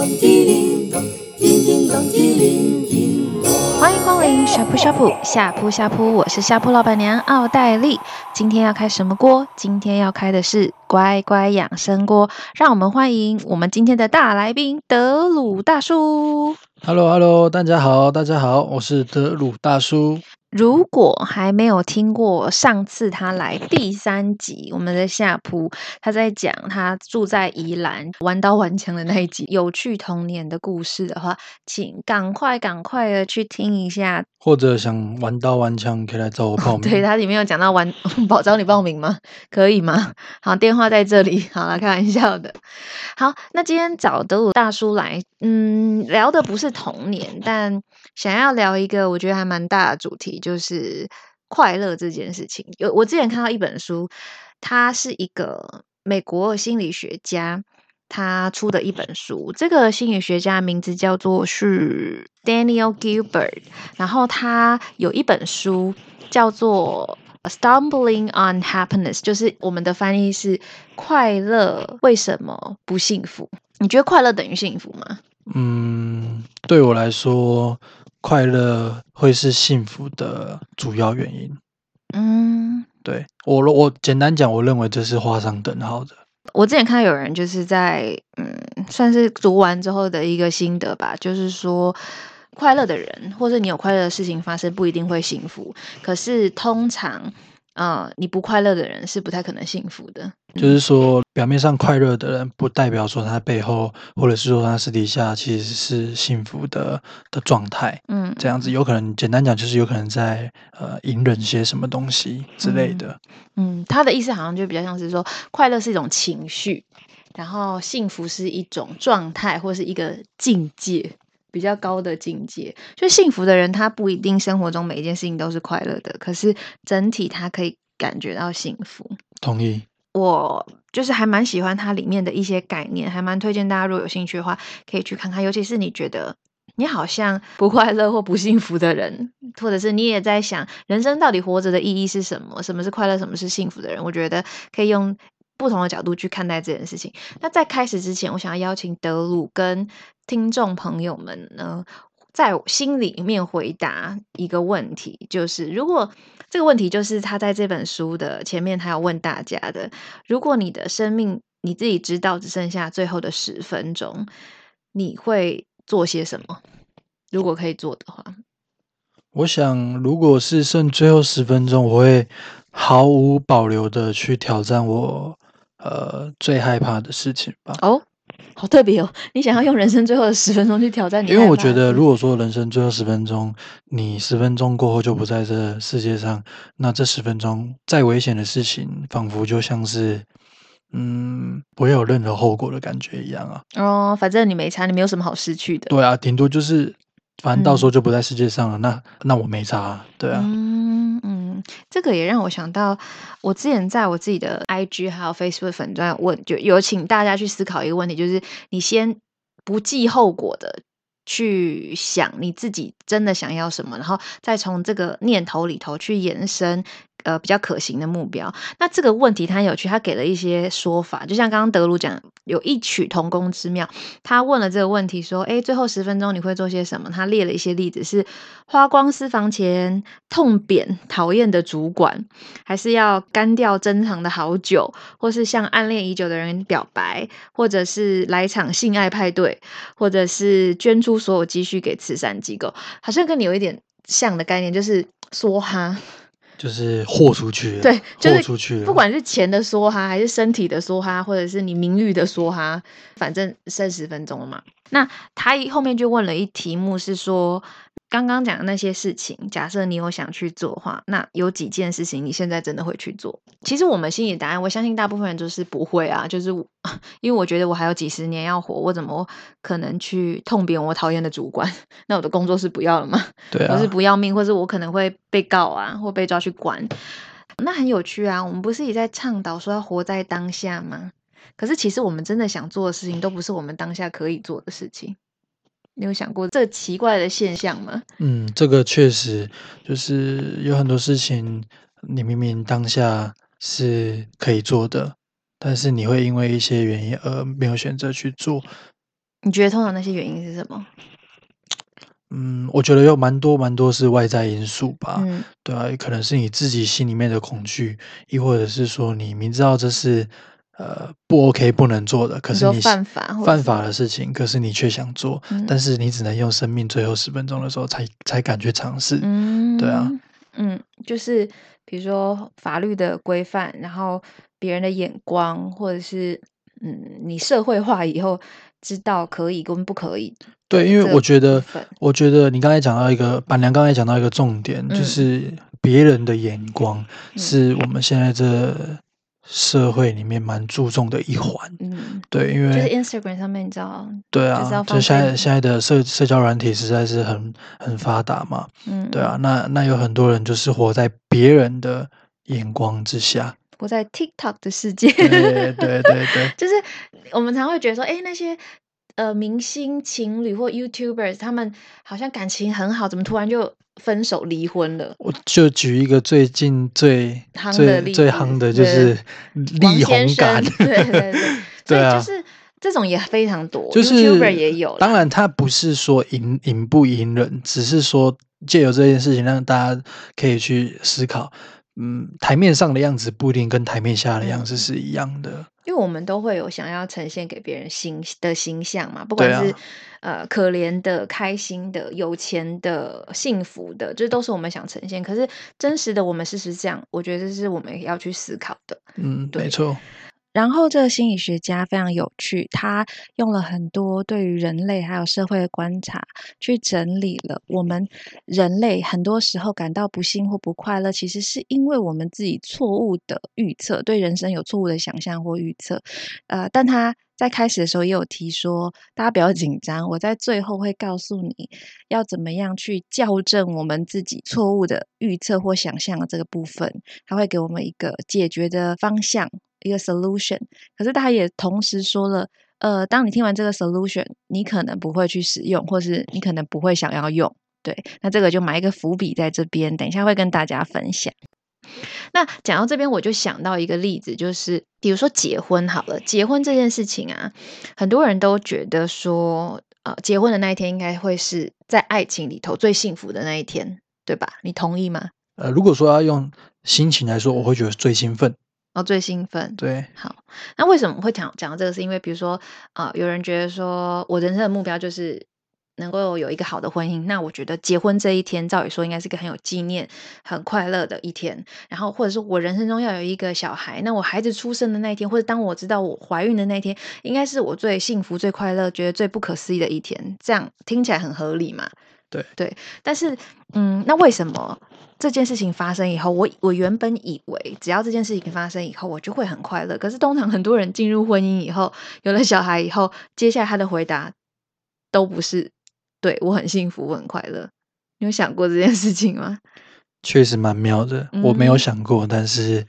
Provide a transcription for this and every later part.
欢迎光临呷哺呷哺，下铺下铺，我是下铺老板娘奥黛丽。今天要开什么锅？今天要开的是乖乖养生锅。让我们欢迎我们今天的大来宾德鲁大叔。Hello，Hello，大家好，大家好，我是德鲁大叔。如果还没有听过上次他来第三集，我们的下铺他在讲他住在宜兰玩刀玩枪的那一集有趣童年的故事的话，请赶快赶快的去听一下。或者想玩刀玩枪，可以来找我报名。对，他里面有讲到玩，保找你报名吗？可以吗？好，电话在这里。好了，开玩笑的。好，那今天找德鲁大叔来，嗯，聊的不是童年，但想要聊一个我觉得还蛮大的主题。就是快乐这件事情，有我之前看到一本书，他是一个美国心理学家，他出的一本书。这个心理学家名字叫做是 Daniel Gilbert，然后他有一本书叫做《Stumbling on Happiness》，就是我们的翻译是“快乐为什么不幸福”？你觉得快乐等于幸福吗？嗯，对我来说。快乐会是幸福的主要原因。嗯，对，我我简单讲，我认为这是画上等号的。我之前看到有人就是在嗯，算是读完之后的一个心得吧，就是说，快乐的人或者你有快乐的事情发生，不一定会幸福。可是通常。你不快乐的人是不太可能幸福的。就是说，表面上快乐的人，不代表说他背后，或者是说他私底下其实是幸福的的状态。嗯，这样子有可能，简单讲就是有可能在呃隐忍些什么东西之类的。嗯，嗯，他的意思好像就比较像是说，快乐是一种情绪，然后幸福是一种状态或是一个境界。比较高的境界，就幸福的人，他不一定生活中每一件事情都是快乐的，可是整体他可以感觉到幸福。同意。我就是还蛮喜欢它里面的一些概念，还蛮推荐大家，如果有兴趣的话，可以去看看。尤其是你觉得你好像 不快乐或不幸福的人，或者是你也在想人生到底活着的意义是什么？什么是快乐？什么是幸福的人？我觉得可以用不同的角度去看待这件事情。那在开始之前，我想要邀请德鲁跟听众朋友们呢，在心里面回答一个问题，就是如果这个问题就是他在这本书的前面，他要问大家的：如果你的生命你自己知道只剩下最后的十分钟，你会做些什么？如果可以做的话，我想，如果是剩最后十分钟，我会毫无保留的去挑战我。呃，最害怕的事情吧。哦，好特别哦！你想要用人生最后的十分钟去挑战你？因为我觉得，如果说人生最后十分钟，你十分钟过后就不在这世界上，那这十分钟再危险的事情，仿佛就像是，嗯，不会有任何后果的感觉一样啊。哦，反正你没差，你没有什么好失去的。对啊，顶多就是，反正到时候就不在世界上了。嗯、那那我没差，对啊。这个也让我想到，我之前在我自己的 IG 还有 Facebook 粉专问，就有请大家去思考一个问题，就是你先不计后果的去想你自己真的想要什么，然后再从这个念头里头去延伸。呃，比较可行的目标。那这个问题他有趣，他给了一些说法，就像刚刚德鲁讲，有异曲同工之妙。他问了这个问题说：“诶，最后十分钟你会做些什么？”他列了一些例子，是花光私房钱、痛扁讨厌的主管，还是要干掉珍藏的好酒，或是向暗恋已久的人表白，或者是来场性爱派对，或者是捐出所有积蓄给慈善机构。好像跟你有一点像的概念，就是 梭哈。就是豁出去，对，豁出去，不管是钱的梭哈，还是身体的梭哈，或者是你名誉的梭哈，反正剩十分钟了嘛。那他后面就问了一题目，是说。刚刚讲的那些事情，假设你有想去做的话，那有几件事情你现在真的会去做？其实我们心里答案，我相信大部分人就是不会啊，就是 因为我觉得我还有几十年要活，我怎么可能去痛扁我讨厌的主管？那我的工作是不要了吗？对啊，我是不要命，或是我可能会被告啊，或被抓去管。那很有趣啊，我们不是也在倡导说要活在当下吗？可是其实我们真的想做的事情，都不是我们当下可以做的事情。你有想过这奇怪的现象吗？嗯，这个确实就是有很多事情，你明明当下是可以做的，但是你会因为一些原因而没有选择去做。你觉得通常那些原因是什么？嗯，我觉得有蛮多蛮多是外在因素吧。嗯，对啊，可能是你自己心里面的恐惧，亦或者是说你明知道这是呃不 OK 不能做的，可是你，你犯法犯法的事情，可是你却想做，嗯，但是你只能用生命最后十分钟的时候才才敢去尝试。嗯，对啊，嗯，就是比如说法律的规范，然后别人的眼光，或者是嗯，你社会化以后知道可以跟不可以。对，因为我觉得，我觉得你刚才讲到一个板娘，刚才讲到一个重点，嗯，就是别人的眼光是我们现在这社会里面蛮注重的一环。嗯，对，因为就是 Instagram 上面，你知道，对啊，就现在现在的社社交软体实在是很很发达嘛。嗯，对啊，那那有很多人就是活在别人的眼光之下，活在 TikTok 的世界。对对对对，就是我们常会觉得说，哎，那些。呃，明星情侣或 YouTubers，他们好像感情很好，怎么突然就分手离婚了？我就举一个最近最夯的最最夯的就是力宏感，对对对，所以就是这种也非常多，就是 YouTuber 也有。当然，他不是说隐隐不隐忍，只是说借由这件事情让大家可以去思考，嗯，台面上的样子不一定跟台面下的样子是一样的。因为我们都会有想要呈现给别人形的形象嘛，不管是、啊、呃可怜的、开心的、有钱的、幸福的，这都是我们想呈现。可是真实的我们事实是这样？我觉得这是我们要去思考的。嗯，对，没错。然后这个心理学家非常有趣，他用了很多对于人类还有社会的观察，去整理了我们人类很多时候感到不幸或不快乐，其实是因为我们自己错误的预测，对人生有错误的想象或预测。呃，但他在开始的时候也有提说，大家不要紧张，我在最后会告诉你要怎么样去校正我们自己错误的预测或想象的这个部分，他会给我们一个解决的方向。一个 solution，可是他也同时说了，呃，当你听完这个 solution，你可能不会去使用，或是你可能不会想要用，对，那这个就埋一个伏笔在这边，等一下会跟大家分享。那讲到这边，我就想到一个例子，就是比如说结婚好了，结婚这件事情啊，很多人都觉得说，呃，结婚的那一天应该会是在爱情里头最幸福的那一天，对吧？你同意吗？呃，如果说要用心情来说，我会觉得最兴奋。哦，最兴奋。对，好，那为什么会讲讲这个？是因为比如说，啊、呃，有人觉得说我人生的目标就是能够有一个好的婚姻，那我觉得结婚这一天，照理说应该是一个很有纪念、很快乐的一天。然后，或者是我人生中要有一个小孩，那我孩子出生的那一天，或者当我知道我怀孕的那一天，应该是我最幸福、最快乐、觉得最不可思议的一天。这样听起来很合理嘛？对对，但是，嗯，那为什么？这件事情发生以后，我我原本以为只要这件事情发生以后，我就会很快乐。可是通常很多人进入婚姻以后，有了小孩以后，接下来他的回答都不是“对，我很幸福，我很快乐”。你有想过这件事情吗？确实蛮妙的，我没有想过，嗯、但是。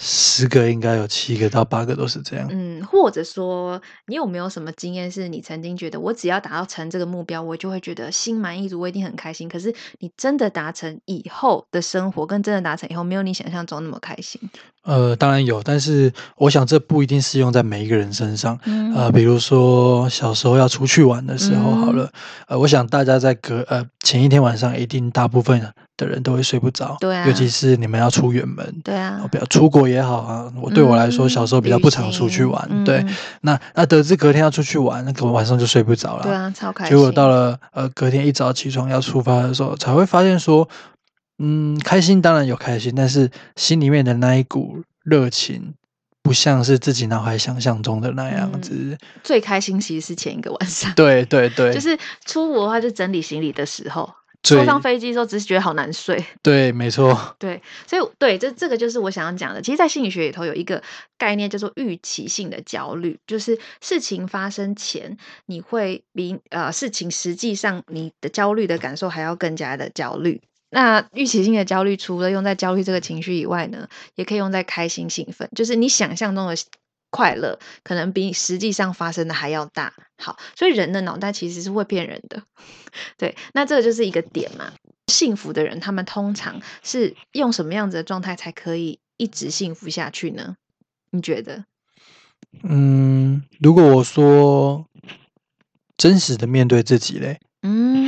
十个应该有七个到八个都是这样。嗯，或者说，你有没有什么经验是你曾经觉得我只要达到成这个目标，我就会觉得心满意足，我一定很开心。可是你真的达成以后的生活，跟真的达成以后，没有你想象中那么开心。呃，当然有，但是我想这不一定适用在每一个人身上。嗯、呃，比如说小时候要出去玩的时候，好了，嗯、呃，我想大家在隔呃前一天晚上，一定大部分。的人都会睡不着，对啊，尤其是你们要出远门，对啊，比较出国也好啊。我对我来说，小时候比较不常出去玩，嗯、对。那那得知隔天要出去玩，那个晚上就睡不着了，对啊，超开心。结果到了呃隔天一早起床要出发的时候，才会发现说，嗯，开心当然有开心，但是心里面的那一股热情，不像是自己脑海想象中的那样子。嗯、最开心其实是前一个晚上，对对对，就是出国的话，就整理行李的时候。坐上飞机的时候，只是觉得好难睡。对，没错。对，所以对，这这个就是我想要讲的。其实，在心理学里头有一个概念叫做预期性的焦虑，就是事情发生前，你会比呃事情实际上你的焦虑的感受还要更加的焦虑。那预期性的焦虑，除了用在焦虑这个情绪以外呢，也可以用在开心兴奋，就是你想象中的。快乐可能比实际上发生的还要大。好，所以人的脑袋其实是会骗人的。对，那这个就是一个点嘛。幸福的人，他们通常是用什么样子的状态才可以一直幸福下去呢？你觉得？嗯，如果我说真实的面对自己嘞。嗯嗯，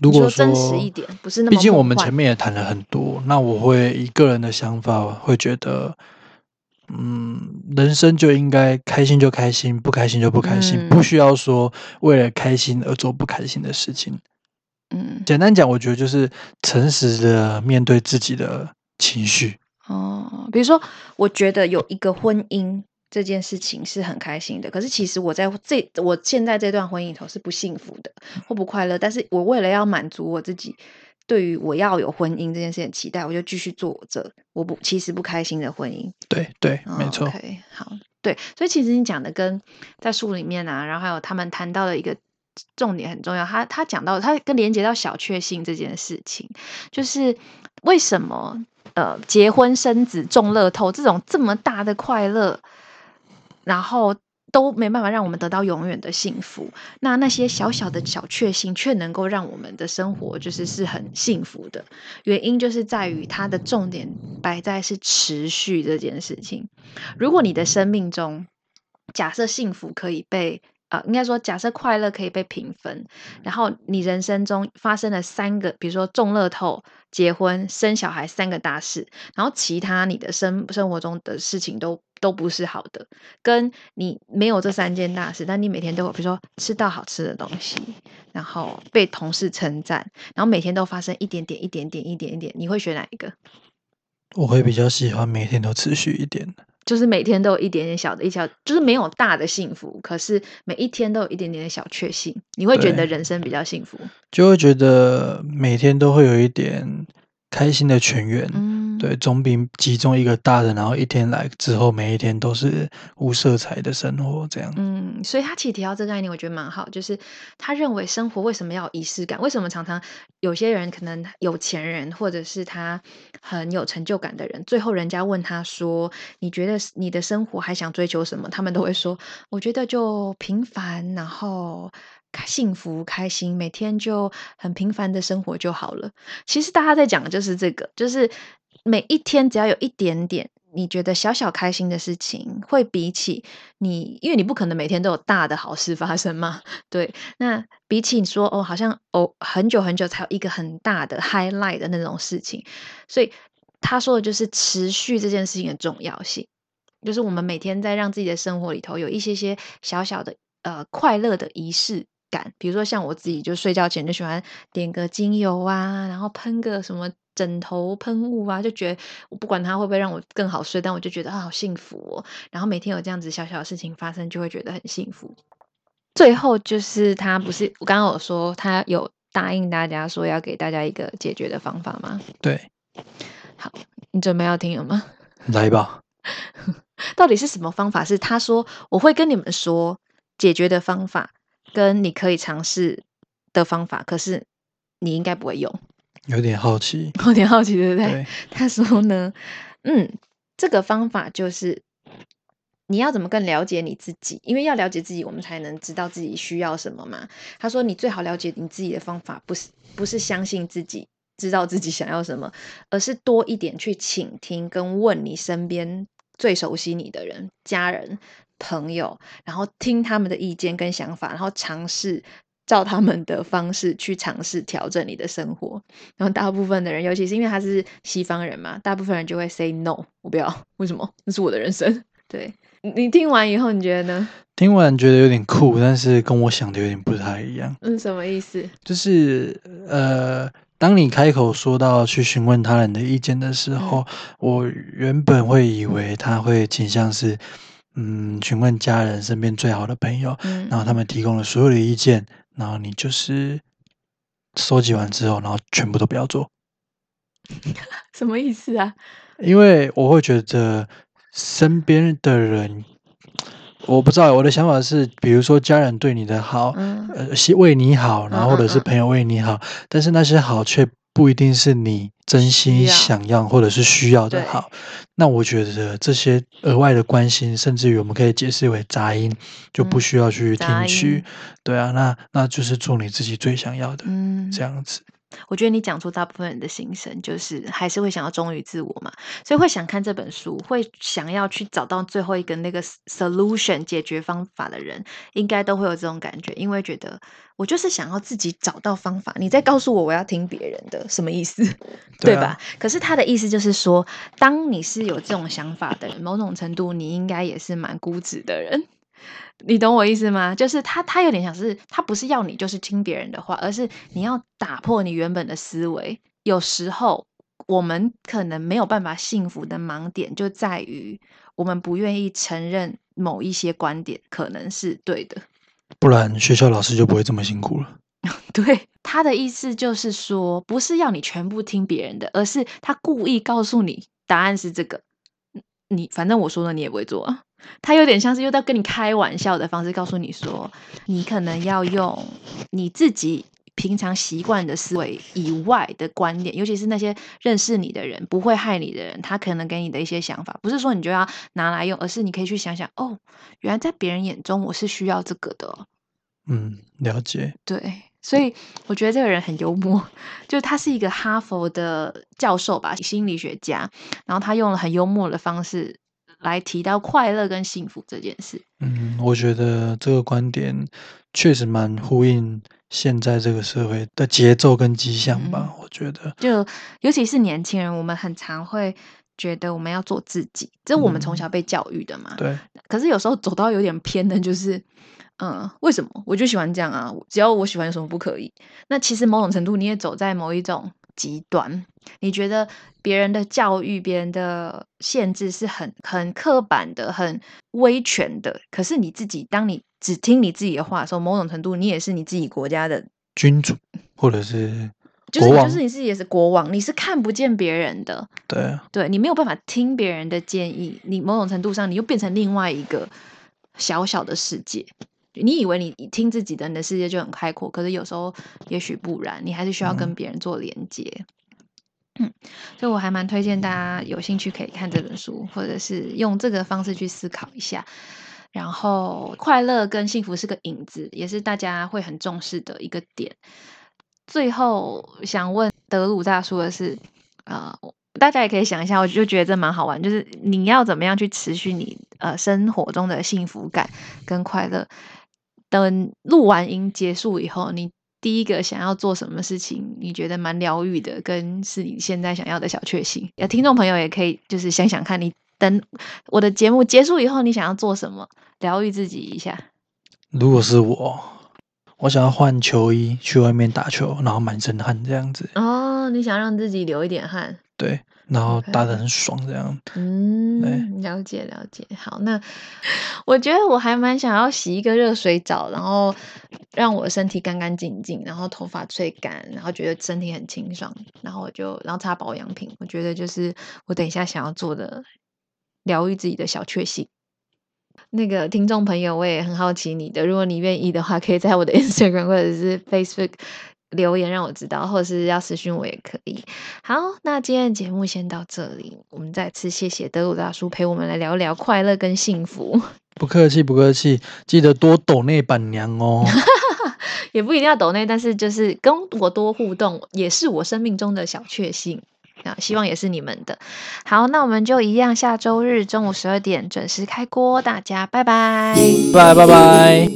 如果说，说真实一点，不是那么，毕竟我们前面也谈了很多，那我会以个人的想法会觉得，嗯，人生就应该开心就开心，不开心就不开心，嗯、不需要说为了开心而做不开心的事情。嗯，简单讲，我觉得就是诚实的面对自己的情绪。哦，比如说，我觉得有一个婚姻这件事情是很开心的，可是其实我在这我现在这段婚姻里头是不幸福的或不快乐，但是我为了要满足我自己对于我要有婚姻这件事情的期待，我就继续做我这我不其实不开心的婚姻。对对，没错。好，对，所以其实你讲的跟在书里面啊，然后还有他们谈到的一个重点很重要，他他讲到他跟连接到小确幸这件事情，就是为什么？呃，结婚生子、中乐透这种这么大的快乐，然后都没办法让我们得到永远的幸福。那那些小小的小确幸，却能够让我们的生活就是是很幸福的。原因就是在于它的重点摆在是持续这件事情。如果你的生命中，假设幸福可以被呃，应该说假设快乐可以被平分，然后你人生中发生了三个，比如说中乐透。结婚、生小孩三个大事，然后其他你的生生活中的事情都都不是好的，跟你没有这三件大事，但你每天都有，比如说吃到好吃的东西，然后被同事称赞，然后每天都发生一点点、一点点、一点点，你会选哪一个？我会比较喜欢每天都持续一点的。就是每天都有一点点小的一小，就是没有大的幸福，可是每一天都有一点点的小确幸，你会觉得人生比较幸福，就会觉得每天都会有一点开心的泉源。嗯对，总比集中一个大的，然后一天来之后，每一天都是无色彩的生活这样。嗯，所以他其实提到这个概念，我觉得蛮好，就是他认为生活为什么要有仪式感？为什么常常有些人可能有钱人，或者是他很有成就感的人，最后人家问他说：“你觉得你的生活还想追求什么？”他们都会说：“我觉得就平凡，然后。”幸福开心，每天就很平凡的生活就好了。其实大家在讲的就是这个，就是每一天只要有一点点你觉得小小开心的事情，会比起你，因为你不可能每天都有大的好事发生嘛。对，那比起你说哦，好像哦很久很久才有一个很大的 highlight 的那种事情，所以他说的就是持续这件事情的重要性，就是我们每天在让自己的生活里头有一些些小小的呃快乐的仪式。感，比如说像我自己，就睡觉前就喜欢点个精油啊，然后喷个什么枕头喷雾啊，就觉得我不管它会不会让我更好睡，但我就觉得啊好幸福哦。然后每天有这样子小小的事情发生，就会觉得很幸福。最后就是他不是我刚刚有说他有答应大家说要给大家一个解决的方法吗？对，好，你准备要听了吗？来吧。到底是什么方法？是他说我会跟你们说解决的方法。跟你可以尝试的方法，可是你应该不会用。有点好奇，有点好奇，对不对？对。他说呢，嗯，这个方法就是你要怎么更了解你自己，因为要了解自己，我们才能知道自己需要什么嘛。他说，你最好了解你自己的方法，不是不是相信自己知道自己想要什么，而是多一点去倾听跟问你身边最熟悉你的人，家人。朋友，然后听他们的意见跟想法，然后尝试照他们的方式去尝试调整你的生活。然后大部分的人，尤其是因为他是西方人嘛，大部分人就会 say no，我不要，为什么？那是我的人生。对，你听完以后，你觉得呢？听完觉得有点酷，但是跟我想的有点不太一样。嗯，什么意思？就是呃，当你开口说到去询问他人的意见的时候，嗯、我原本会以为他会倾向是。嗯，询问家人、身边最好的朋友，嗯，然后他们提供了所有的意见，然后你就是收集完之后，然后全部都不要做。什么意思啊？因为我会觉得身边的人，我不知道，我的想法是，比如说家人对你的好，嗯，呃，为你好，然后或者是朋友为你好，嗯嗯嗯，但是那些好却。不一定是你真心想要或者是需要的好，那我觉得这些额外的关心，甚至于我们可以解释为杂音，就不需要去听取。对啊，那那就是做你自己最想要的，嗯，这样子。我觉得你讲出大部分人的心声，就是还是会想要忠于自我嘛，所以会想看这本书，会想要去找到最后一个那个 solution 解决方法的人，应该都会有这种感觉，因为觉得我就是想要自己找到方法，你再告诉我我要听别人的，什么意思？对啊，对吧？可是他的意思就是说，当你是有这种想法的人，某种程度你应该也是蛮固执的人。你懂我意思吗？就是他，他有点想是他不是要你就是听别人的话，而是你要打破你原本的思维。有时候我们可能没有办法幸福的盲点就在于我们不愿意承认某一些观点可能是对的，不然学校老师就不会这么辛苦了。对，他的意思就是说，不是要你全部听别人的，而是他故意告诉你答案是这个。你反正我说了，你也不会做啊。他有点像是又在跟你开玩笑的方式，告诉你说，你可能要用你自己平常习惯的思维以外的观点，尤其是那些认识你的人，不会害你的人，他可能给你的一些想法，不是说你就要拿来用，而是你可以去想想，哦，原来在别人眼中我是需要这个的。嗯，了解。对，所以我觉得这个人很幽默，就他是一个哈佛的教授吧，心理学家，然后他用了很幽默的方式。来提到快乐跟幸福这件事，嗯，我觉得这个观点确实蛮呼应现在这个社会的节奏跟迹象吧。嗯，我觉得，就尤其是年轻人，我们很常会觉得我们要做自己，这是我们从小被教育的嘛。嗯，对。可是有时候走到有点偏的，就是，嗯，为什么我就喜欢这样啊？只要我喜欢，有什么不可以？那其实某种程度，你也走在某一种。极端，你觉得别人的教育、别人的限制是很很刻板的、很威权的。可是你自己，当你只听你自己的话的时候，某种程度，你也是你自己国家的君主，或者是就是就是你自己也是国王，你是看不见别人的。对，对你没有办法听别人的建议，你某种程度上，你又变成另外一个小小的世界。你以为你听自己的，你的世界就很开阔，可是有时候也许不然，你还是需要跟别人做连接。嗯，所以我还蛮推荐大家有兴趣可以看这本书，或者是用这个方式去思考一下。然后，快乐跟幸福是个影子，也是大家会很重视的一个点。最后想问德鲁大叔的是，呃。大家也可以想一下，我就觉得这蛮好玩，就是你要怎么样去持续你呃生活中的幸福感跟快乐。等录完音结束以后，你第一个想要做什么事情？你觉得蛮疗愈的，跟是你现在想要的小确幸。有听众朋友也可以就是想想看，你等我的节目结束以后，你想要做什么疗愈自己一下？如果是我，我想要换球衣去外面打球，然后满身汗这样子。哦，你想让自己流一点汗。对，然后打的很爽，这样。嗯，了解了解。好，那我觉得我还蛮想要洗一个热水澡，然后让我身体干干净净，然后头发吹干，然后觉得身体很清爽，然后我就然后擦保养品。我觉得就是我等一下想要做的疗愈自己的小确幸。那个听众朋友，我也很好奇你的，如果你愿意的话，可以在我的 Instagram 或者是 Facebook。留言让我知道，或者是要私讯我也可以。好，那今天的节目先到这里。我们再次谢谢德鲁大叔陪我们来聊聊快乐跟幸福。不客气，不客气，记得多抖内板娘哦。也不一定要抖内，但是就是跟我多互动，也是我生命中的小确幸啊。希望也是你们的。好，那我们就一样，下周日中午十二点准时开锅，大家拜拜，拜拜拜。